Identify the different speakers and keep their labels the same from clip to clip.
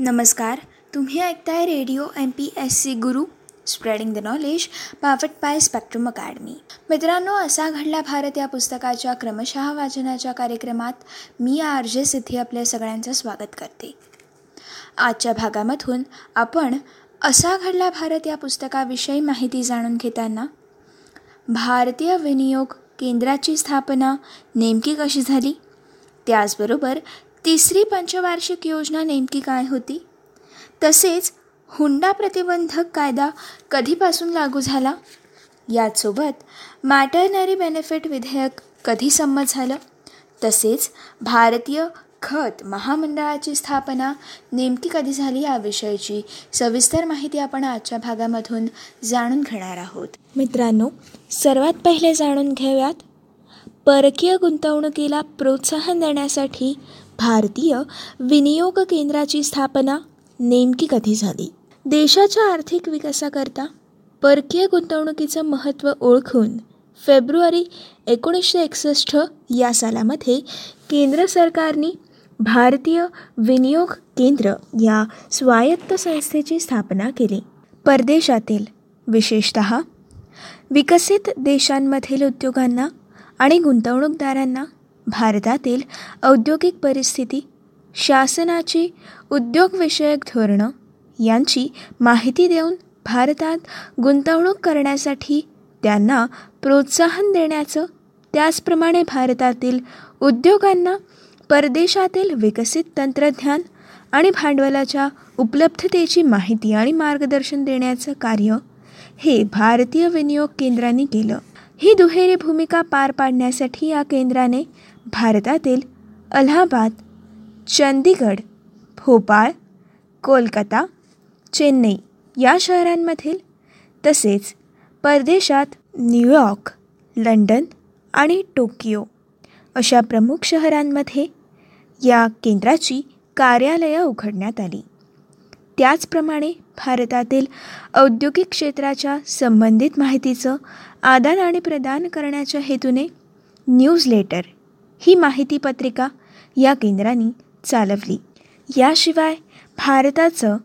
Speaker 1: नमस्कार. तुम्ही ऐकताय radio M P S C Guru spreading the knowledge powered by Spectrum Academy मित्रांनो असा घडला भारत या पुस्तकाच्या क्रमशः वाचनाच्या कार्यक्रमात. मी आर जे सिद्धी आपल्या सगळ्यांचं स्वागत करते. आजच्या भागामधून आपण असा घडला भारत या पुस्तकाविषयी माहिती जाणून घेताना. भारतीय विनियोग केंद्राची स्थापना नेमकी कशी झाली? त्याचबरोबर तिसरी पंचवार्षिक योजना नेमकी काय होती? तसेच हुंडा प्रतिबंधक कायदा कधीपासून लागू झाला? याचसोबत मॅटर्नरी बेनिफिट विधेयक कधी संमत झालं? तसेच भारतीय खत महामंडळाची स्थापना नेमकी कधी झाली याविषयीची सविस्तर माहिती आपण आजच्या भागामधून जाणून घेणार आहोत. मित्रांनो सर्वात पहिले जाणून घेऊयात. परकीय गुंतवणुकीला प्रोत्साहन देण्यासाठी भारतीय विनियोग केंद्राची स्थापना नेमकी कधी झाली? देशाच्या आर्थिक विकासाकरता परकीय गुंतवणुकीचं महत्त्व ओळखून फेब्रुवारी एकोणीसशे एकसष्ट या सालामध्ये केंद्र सरकारने भारतीय विनियोग केंद्र या स्वायत्त संस्थेची स्थापना केली. परदेशातील विशेषत विकसित देशांमधील उद्योगांना आणि गुंतवणूकदारांना भारतातील औद्योगिक परिस्थिती शासनाची उद्योगविषयक धोरणं यांची माहिती देऊन भारतात गुंतवणूक करण्यासाठी त्यांना प्रोत्साहन देण्याचं त्याचप्रमाणे भारतातील उद्योगांना परदेशातील विकसित तंत्रज्ञान आणि भांडवलाच्या उपलब्धतेची माहिती आणि मार्गदर्शन देण्याचं कार्य हे भारतीय विनियोग केंद्राने केलं. ही दुहेरी भूमिका पार पाडण्यासाठी या केंद्राने भारतातील अलाहाबाद चंदीगड भोपाळ कोलकाता चेन्नई या शहरांमधील तसेच परदेशात न्यूयॉर्क लंडन आणि टोकियो अशा प्रमुख शहरांमध्ये या केंद्राची कार्यालयं उघडण्यात आली. त्याचप्रमाणे भारतातील औद्योगिक क्षेत्राच्या संबंधित माहितीचं आदान आणि प्रदान करण्याच्या हेतूने न्यूजलेटर ही माहिती पत्रिका या केंद्रांनी चालवली. याशिवाय भारताचं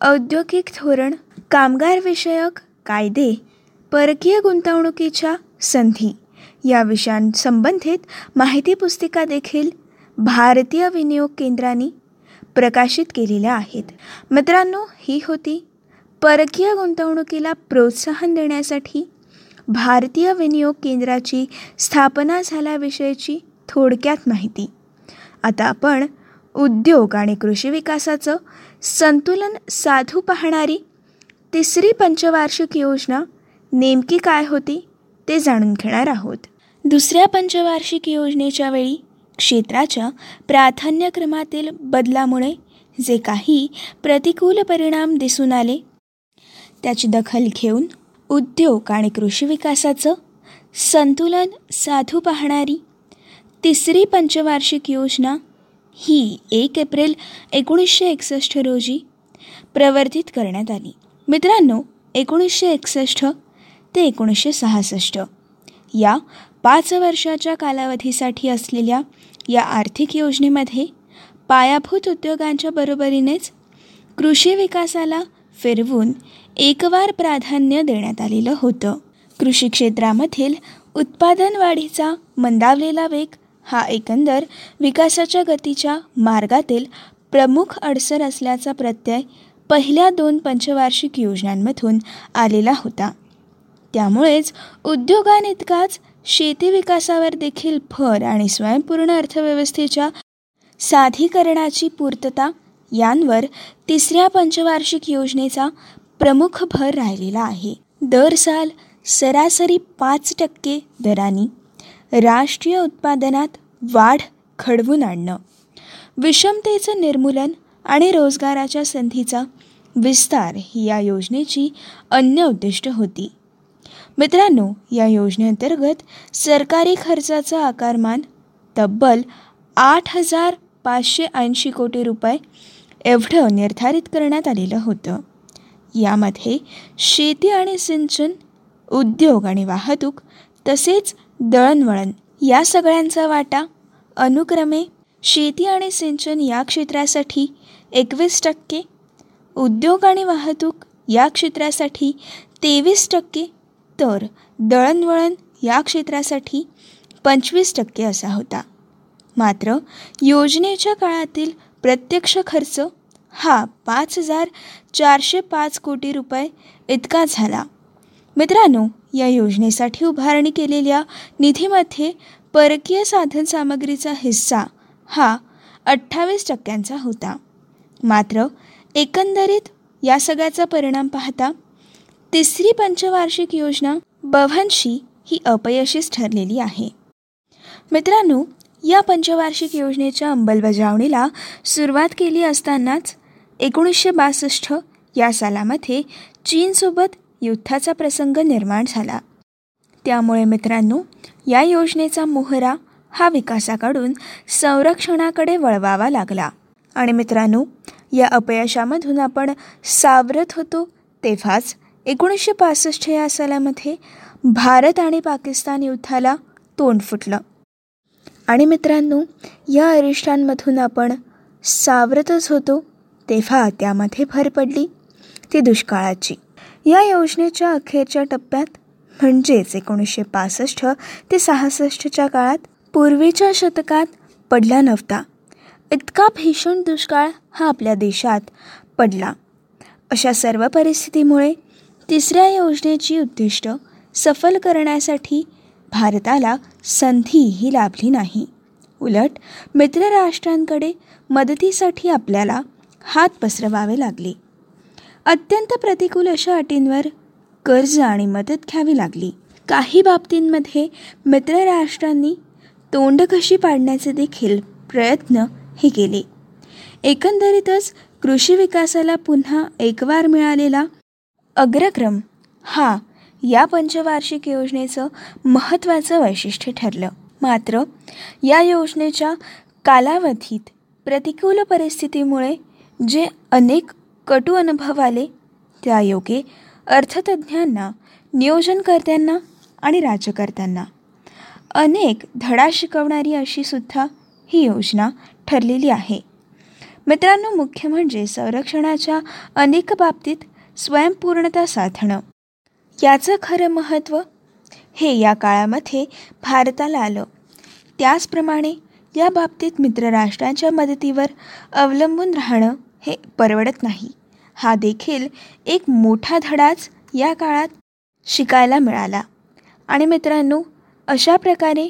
Speaker 1: औद्योगिक धोरण कामगारविषयक कायदे परकीय गुंतवणुकीच्या संधी या विषयांसंबंधित माहिती पुस्तिका देखील भारतीय विनियोग केंद्रांनी प्रकाशित केलेल्या आहेत. मित्रांनो ही होती परकीय गुंतवणुकीला प्रोत्साहन देण्यासाठी भारतीय विनियोग केंद्राची स्थापना झाल्याविषयीची थोडक्यात माहिती. आता आपण उद्योग आणि कृषी विकासाचं संतुलन साधू पाहणारी तिसरी पंचवार्षिक योजना नेमकी काय होती ते जाणून घेणार आहोत. दुसऱ्या पंचवार्षिक योजनेच्या वेळी क्षेत्राच्या प्राधान्यक्रमातील बदलामुळे जे काही प्रतिकूल परिणाम दिसून आले त्याची दखल घेऊन उद्योग आणि कृषी विकासाचं संतुलन साधू पाहणारी तिसरी पंचवार्षिक योजना ही एक एप्रिल एकोणीसशे एकसष्ट रोजी प्रवर्तित करण्यात आली. मित्रांनो एकोणीसशे एकसष्ट ते एकोणीसशे सहासष्ट या पाच वर्षाच्या कालावधीसाठी असलेल्या या आर्थिक योजनेमध्ये पायाभूत उद्योगांच्या बरोबरीनेच कृषी विकासाला फिरवून एकवार प्राधान्य देण्यात आलेलं होतं. कृषी क्षेत्रामधील उत्पादन वाढीचा मंदावलेला वेग हा एकंदर विकासाच्या गतीच्या मार्गातील प्रमुख अडसर असल्याचा प्रत्यय पहिल्या दोन पंचवार्षिक योजनांमधून आलेला होता. त्यामुळेच उद्योगांइतकाच शेती विकासावर देखील भर आणि स्वयंपूर्ण अर्थव्यवस्थेच्या साधीकरणाची पूर्तता यांवर तिसऱ्या पंचवार्षिक योजनेचा प्रमुख भर राहिलेला आहे. दर साल सरासरी पाच टक्के दराने राष्ट्रीय उत्पादनात वाढ घडवून आणणं. विषमतेचं निर्मूलन आणि रोजगाराच्या संधीचा विस्तार ही या योजनेची अन्य उद्दिष्ट होती. मित्रांनो या योजनेअंतर्गत सरकारी खर्चाचं आकारमान तब्बल आठ हजार पाचशे ऐंशी कोटी रुपये एवढं निर्धारित करण्यात आलेलं होतं. यामध्ये शेती आणि सिंचन उद्योग आणि वाहतूक तसेच दळणवळण या सगळ्यांचा वाटा अनुक्रमे शेती आणि सिंचन या क्षेत्रासाठी एकवीस टक्के उद्योग आणि वाहतूक या क्षेत्रासाठी तेवीस टक्के तर दळणवळण या क्षेत्रासाठी पंचवीस टक्के असा होता. मात्र योजनेच्या काळातील प्रत्यक्ष खर्च हा पाच हजार चारशे पाच कोटी रुपये इतका झाला. मित्रांनो या योजनेसाठी उभारणी केलेल्या निधीमध्ये परकीय साधनसामग्रीचा हिस्सा हा अठ्ठावीस टक्क्यांचा होता. मात्र एकंदरीत या सगळ्याचा परिणाम पाहता तिसरी पंचवार्षिक योजना बव्हंशी ही अपयशीच ठरलेली आहे. मित्रांनो या पंचवार्षिक योजनेच्या अंमलबजावणीला सुरुवात केली असतानाच एकोणीसशे बासष्ट या सालामध्ये चीनसोबत युद्धाचा प्रसंग निर्माण झाला. त्यामुळे मित्रांनो या योजनेचा मोहरा हा विकासाकडून संरक्षणाकडे वळवावा लागला. आणि मित्रांनो या अपयशामधून आपण सावरत होतो तेव्हाच एकोणीसशे पासष्ट या सालामध्ये भारत आणि पाकिस्तान युद्धाला तोंड फुटलं. आणि मित्रांनो या अरिष्टांमधून आपण सावरतच होतो तेव्हा त्यामध्ये भर पडली ती दुष्काळाची. या योजनेच्या अखेरच्या टप्प्यात म्हणजेच एकोणीसशे पासष्ट ते सहासष्टच्या काळात पूर्वीच्या शतकात पडला नव्हता. इतका भीषण दुष्काळ हा आपल्या देशात पडला. अशा सर्व परिस्थितीमुळे तिसऱ्या योजनेची उद्दिष्ट सफल करण्यासाठी भारताला संधीही लाभली नाही. उलट मित्रराष्ट्रांकडे मदतीसाठी आपल्याला हात पसरवावे लागले. अत्यंत प्रतिकूल अशा अटींवर कर्ज आणि मदत घ्यावी लागली. काही बाबतींमध्ये मित्रराष्ट्रांनी तोंडकशी पाडण्याचे देखील प्रयत्न हे केले. एकंदरीतच कृषी विकासाला पुन्हा एकवार मिळालेला अग्रक्रम हा या पंचवार्षिक योजनेचं महत्त्वाचं वैशिष्ट्य ठरलं. मात्र या योजनेच्या कालावधीत प्रतिकूल परिस्थितीमुळे जे अनेक कटू अनुभव आले त्यायोगे अर्थतज्ञांना अर्थतज्ज्ञांना नियोजनकर्त्यांना आणि राज्यकर्त्यांना अनेक धडा शिकवणारी अशी सुद्धा ही योजना ठरलेली आहे. मित्रांनो मुख्य म्हणजे संरक्षणाच्या अनेक बाबतीत स्वयंपूर्णता साधणं. याचं खरं महत्त्व हे या काळामध्ये भारताला आलं. त्याचप्रमाणे या बाबतीत मित्रराष्ट्रांच्या मदतीवर अवलंबून राहणं हे परवडत नाही. हा देखील एक मोठा धडाच या काळात शिकायला मिळाला. आणि मित्रांनो अशा प्रकारे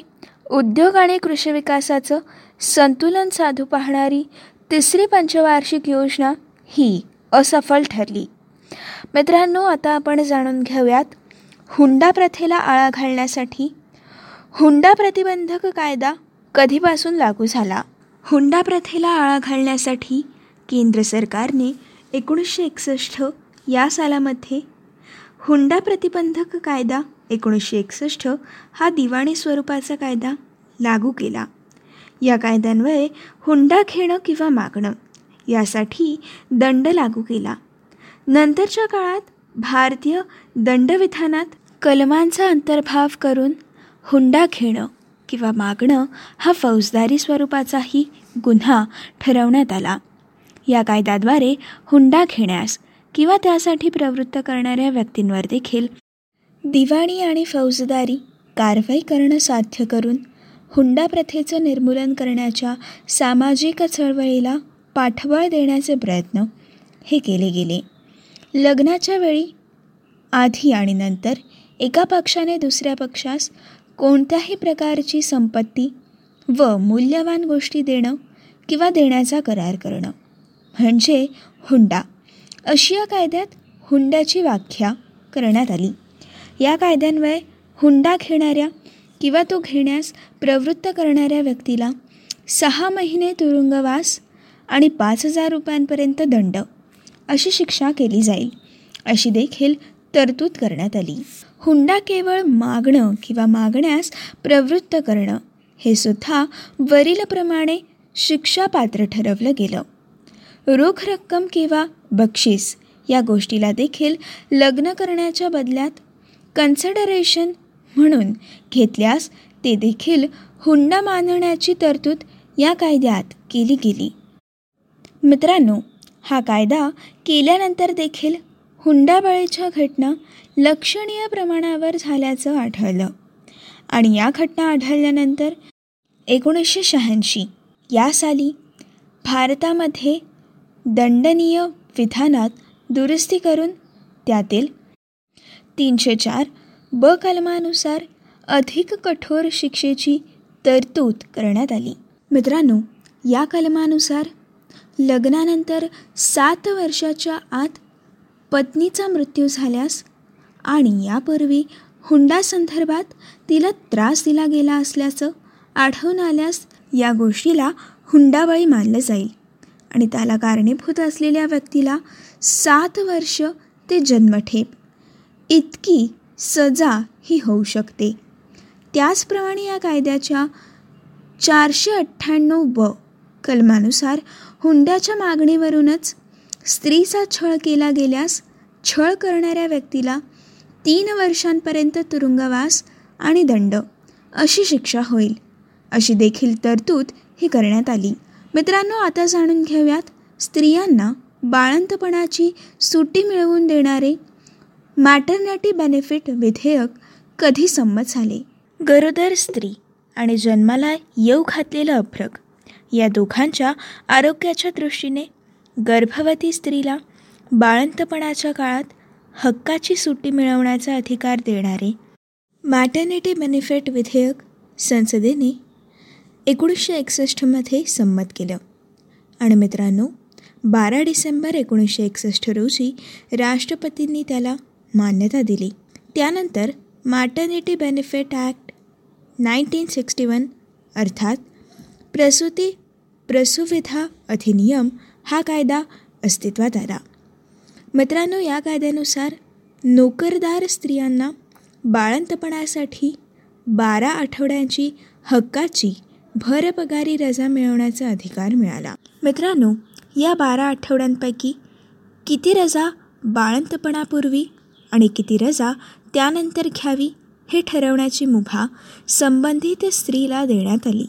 Speaker 1: उद्योग आणि कृषी विकासाचं संतुलन साधू पाहणारी तिसरी पंचवार्षिक योजना ही असफल ठरली. मित्रांनो आता आपण जाणून घेऊयात हुंडा प्रथेला आळा घालण्यासाठी हुंडा प्रतिबंधक कायदा कधीपासून लागू झाला? हुंडा प्रथेला आळा घालण्यासाठी केंद्र सरकारने एकोणीसशे एकसष्ट या सालामध्ये हुंडा प्रतिबंधक कायदा एकोणीसशे एकसष्ट हा दिवाणी स्वरूपाचा कायदा लागू केला. या कायद्यान्वये हुंडा घेणं किंवा मागणं यासाठी दंड लागू केला. नंतरच्या काळात भारतीय दंडविधानात कलमांचा अंतर्भाव करून हुंडा घेणं किंवा मागणं हा फौजदारी स्वरूपाचाही गुन्हा ठरवण्यात आला. या कायद्याद्वारे हुंडा घेण्यास किंवा त्यासाठी प्रवृत्त करणाऱ्या व्यक्तींवर देखील दिवाणी आणि फौजदारी कारवाई करणं साध्य करून हुंडा प्रथेचं निर्मूलन करण्याच्या सामाजिक चळवळीला पाठबळ देण्याचे प्रयत्न हे केले गेले. लग्नाच्या वेळी आधी आणि नंतर एका पक्षाने दुसऱ्या पक्षास कोणत्याही प्रकारची संपत्ती व मूल्यवान गोष्टी देणं किंवा देण्याचा करार करणं. म्हणजे हुंडा. अशी या कायद्यात हुंड्याची व्याख्या करण्यात आली. या कायद्यान्वये हुंडा घेणाऱ्या किंवा तो घेण्यास प्रवृत्त करणाऱ्या व्यक्तीला सहा महिने तुरुंगवास आणि पाच हजार रुपयांपर्यंत दंड अशी शिक्षा केली जाईल अशी देखील तरतूद करण्यात आली. हुंडा केवळ मागणं किंवा मागण्यास प्रवृत्त करणं हे सुद्धा वरीलप्रमाणे शिक्षापात्र ठरवलं गेलं. रोख रक्कम किंवा बक्षीस या गोष्टीला देखील लग्न करण्याच्या बदल्यात कन्सिडरेशन म्हणून घेतल्यास ते देखील हुंडा मानण्याची तरतूद या कायद्यात केली गेली. मित्रांनो हा कायदा केल्यानंतर देखील हुंडाबळीच्या घटना लक्षणीय प्रमाणावर झाल्याचं आढळलं. आणि या घटना आढळल्यानंतर एकोणीसशे शहाऐंशी या साली भारतामध्ये दंडनीय विधानात दुरुस्ती करून त्यातील तीनशे चार ब कलमानुसार अधिक कठोर शिक्षेची तरतूद करण्यात आली. मित्रांनो या कलमानुसार लग्नानंतर सात वर्षाच्या आत पत्नीचा मृत्यू झाल्यास आणि यापूर्वी हुंडासंदर्भात तिला त्रास दिला गेला असल्याचं आढळून आल्यास या गोष्टीला हुंडाबळी मानलं जाईल. आणि त्याला कारणीभूत असलेल्या व्यक्तीला सात वर्ष ते जन्मठेप. इतकी सजा ही होऊ शकते. त्याचप्रमाणे या कायद्याच्या चारशे अठ्ठ्याण्णव ब कलमानुसार हुंड्याच्या मागणीवरूनच स्त्रीचा छळ केला गेल्यास छळ करणाऱ्या व्यक्तीला तीन वर्षांपर्यंत तुरुंगवास आणि दंड अशी शिक्षा होईल. अशी देखील तरतूद ही करण्यात आली. मित्रांनो आता जाणून घेऊयात स्त्रियांना बाळंतपणाची सुट्टी मिळवून देणारे मॅटर्निटी बेनिफिट विधेयक कधी संमत झाले? गरोदर स्त्री आणि जन्माला येऊ घातलेलं अभ्रक या दोघांच्या आरोग्याच्या दृष्टीने गर्भवती स्त्रीला बाळंतपणाच्या काळात हक्काची सुट्टी मिळवण्याचा अधिकार देणारे मॅटर्निटी बेनिफिट विधेयक संसदेने एकोणीसशे एकसष्टमध्ये संमत केलं. आणि मित्रांनो बारा डिसेंबर एकोणीसशे एकसष्ट रोजी राष्ट्रपतींनी त्याला मान्यता दिली. त्यानंतर maternity benefit act nineteen sixty one अर्थात प्रसूती प्रसुविधा अधिनियम हा कायदा अस्तित्वात आला. मित्रांनो या कायद्यानुसार नोकरदार स्त्रियांना बाळंतपणासाठी बारा आठवड्यांची हक्काची भरपगारी रजा मिळवण्याचा अधिकार मिळाला. मित्रांनो या बारा आठवड्यांपैकी किती रजा बाळंतपणापूर्वी आणि किती रजा त्यानंतर घ्यावी हे ठरवण्याची मुभा संबंधित स्त्रीला देण्यात आली.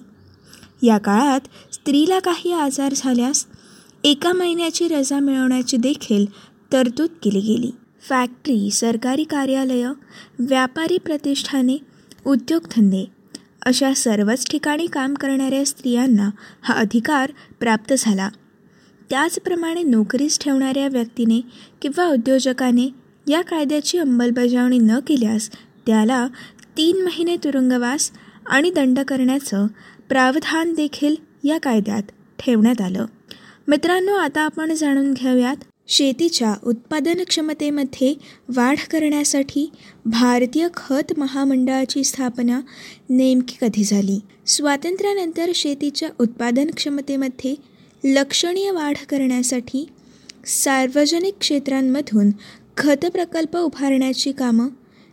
Speaker 1: या काळात स्त्रीला काही आजार झाल्यास एका महिन्याची रजा मिळवण्याची देखील तरतूद केली गेली. फॅक्टरी सरकारी कार्यालयं व्यापारी प्रतिष्ठाने उद्योगधंदे अशा सर्वच ठिकाणी काम करणाऱ्या स्त्रियांना हा अधिकार प्राप्त झाला. त्याचप्रमाणे नोकरीस ठेवणाऱ्या व्यक्तीने किंवा उद्योजकाने या कायद्याची अंमलबजावणी न केल्यास त्याला तीन महिने तुरुंगवास आणि दंड करण्याचं प्रावधान देखील या कायद्यात ठेवण्यात आलं. मित्रांनो आता आपण जाणून घेऊयात शेतीच्या उत्पादन क्षमतेमध्ये वाढ करण्यासाठी भारतीय खत महामंडळाची स्थापना नेमकी कधी झाली? स्वातंत्र्यानंतर शेतीच्या उत्पादन क्षमतेमध्ये लक्षणीय वाढ करण्यासाठी सार्वजनिक क्षेत्रांमधून खत प्रकल्प उभारण्याची कामं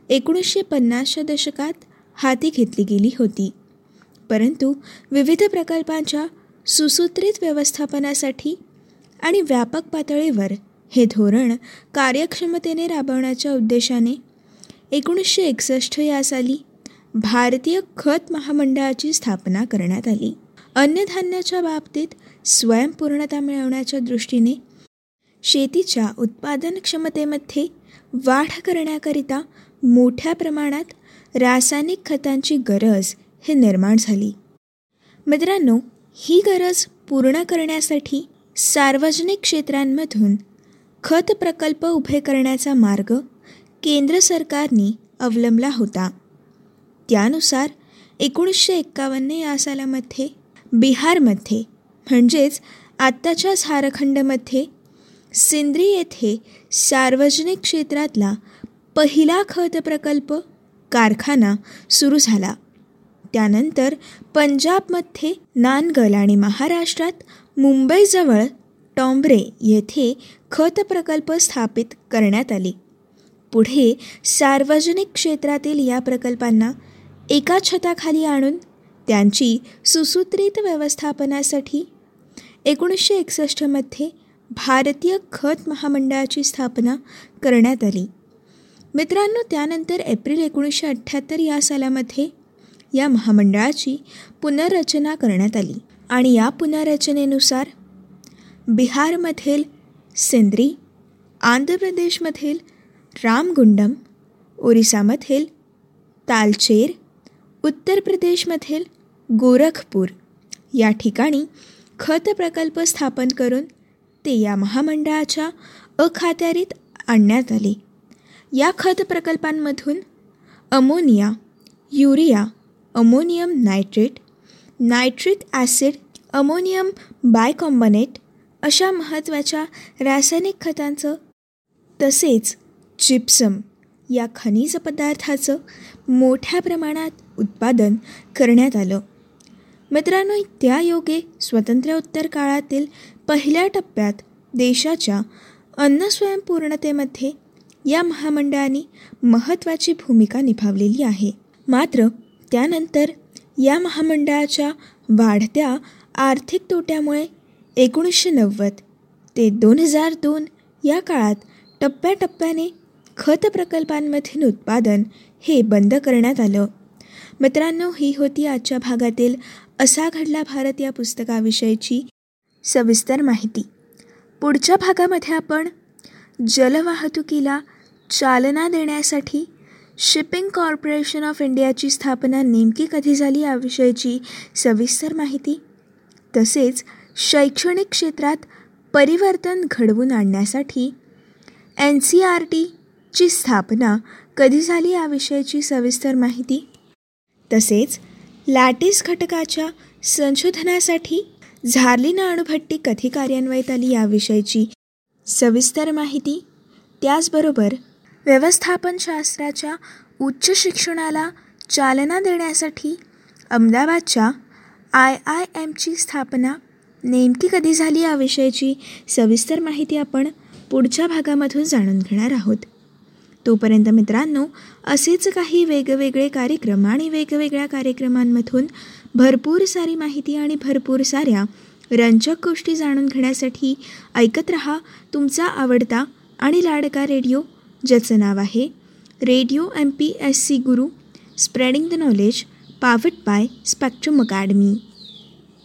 Speaker 1: एकोणीसशे पन्नासच्या दशकात हाती घेतली गेली होती. परंतु विविध प्रकल्पांच्या सुसूत्रित व्यवस्थापनासाठी आणि व्यापक पातळीवर हे धोरण कार्यक्षमतेने राबवण्याच्या उद्देशाने एकोणीसशे एकसष्ट या साली भारतीय खत महामंडळाची स्थापना करण्यात आली. अन्नधान्याच्या बाबतीत स्वयंपूर्णता मिळवण्याच्या दृष्टीने शेतीच्या उत्पादन क्षमतेमध्ये वाढ करण्याकरिता मोठ्या प्रमाणात रासायनिक खतांची गरज हे निर्माण झाली. मित्रांनो ही गरज पूर्ण करण्यासाठी सार्वजनिक क्षेत्रांमधून खत प्रकल्प उभे करण्याचा मार्ग केंद्र सरकारने अवलंबला होता. त्यानुसार एकोणीसशे एक्कावन्न या सालामध्ये बिहारमध्ये म्हणजेच आत्ताच्या झारखंडमध्ये सिंद्री येथे सार्वजनिक क्षेत्रातला पहिला खत प्रकल्प कारखाना सुरू झाला. त्यानंतर पंजाबमध्ये नानगल आणि महाराष्ट्रात मुंबईजवळ टॉम्ब्रे येथे खत प्रकल्प स्थापित करण्यात आले. पुढे सार्वजनिक क्षेत्रातील या प्रकल्पांना एका छताखाली आणून त्यांची सुसूत्रित व्यवस्थापनासाठी एकोणीसशे एकसष्टमध्ये भारतीय खत महामंडळाची स्थापना करण्यात आली. मित्रांनो त्यानंतर एप्रिल एकोणीसशे अठ्ठ्याहत्तर या सालामध्ये या महामंडळाची पुनर्रचना करण्यात आली आणि या पुनर्रचनेनुसार बिहारमधील सिंद्री आंध्र प्रदेशमधील रामगुंडम ओरिसामधील तालचेर उत्तर प्रदेशमधील गोरखपूर या ठिकाणी खत प्रकल्प स्थापन करून ते या महामंडळाच्या अखात्यारीत आणण्यात आले. या खत प्रकल्पांमधून ammonia urea ammonium nitrate nitric acid ammonium bicarbonate अशा महत्त्वाच्या रासायनिक खतांचं तसेच जिप्सम या खनिज पदार्थाचं मोठ्या प्रमाणात उत्पादन करण्यात आलं. मित्रांनो त्या योगे स्वातंत्र्योत्तर काळातील पहिल्या टप्प्यात देशाच्या अन्नस्वयंपूर्णतेमध्ये या महामंडळाने महत्त्वाची भूमिका निभावलेली आहे. मात्र त्यानंतर या महामंडळाच्या वाढत्या आर्थिक तोट्यामुळे एकोणीसशे नव्वद ते दोन हजार दोन या काळात टप्प्याटप्प्याने खत प्रकल्पांमधील उत्पादन हे बंद करण्यात आलं. मित्रांनो ही होती आजच्या भागातील असा घडला भारत या पुस्तकाविषयीची सविस्तर माहिती. पुढच्या भागामध्ये आपण जलवाहतुकीला चालना देण्यासाठी शिपिंग कॉर्पोरेशन ऑफ इंडियाची स्थापना नेमकी कधी झाली याविषयीची सविस्तर माहिती तसेच शैक्षणिक क्षेत्रात परिवर्तन घडवून आणण्यासाठी एन सी आर टीची स्थापना कधी झाली याविषयीची सविस्तर माहिती? तसेच लॅटिस घटकाच्या संशोधनासाठी झार्लिन अणुभट्टी कधी कार्यान्वयित आली याविषयीची सविस्तर माहिती? त्याचबरोबर व्यवस्थापनशास्त्राच्या उच्च शिक्षणाला चालना देण्यासाठी अहमदाबादच्या आय आय एमची स्थापना नेमकी कधी झाली याविषयीची सविस्तर माहिती आपण पुढच्या भागामधून जाणून घेणार आहोत. तोपर्यंत मित्रांनो असेच काही वेगवेगळे कार्यक्रम आणि वेगवेगळ्या कार्यक्रमांमधून भरपूर सारी माहिती आणि भरपूर साऱ्या रंजक गोष्टी जाणून घेण्यासाठी ऐकत रहा तुमचा आवडता आणि लाडका रेडिओ ज्याचं नाव आहे radio M P S C Guru spreading the knowledge powered by Spectrum Academy.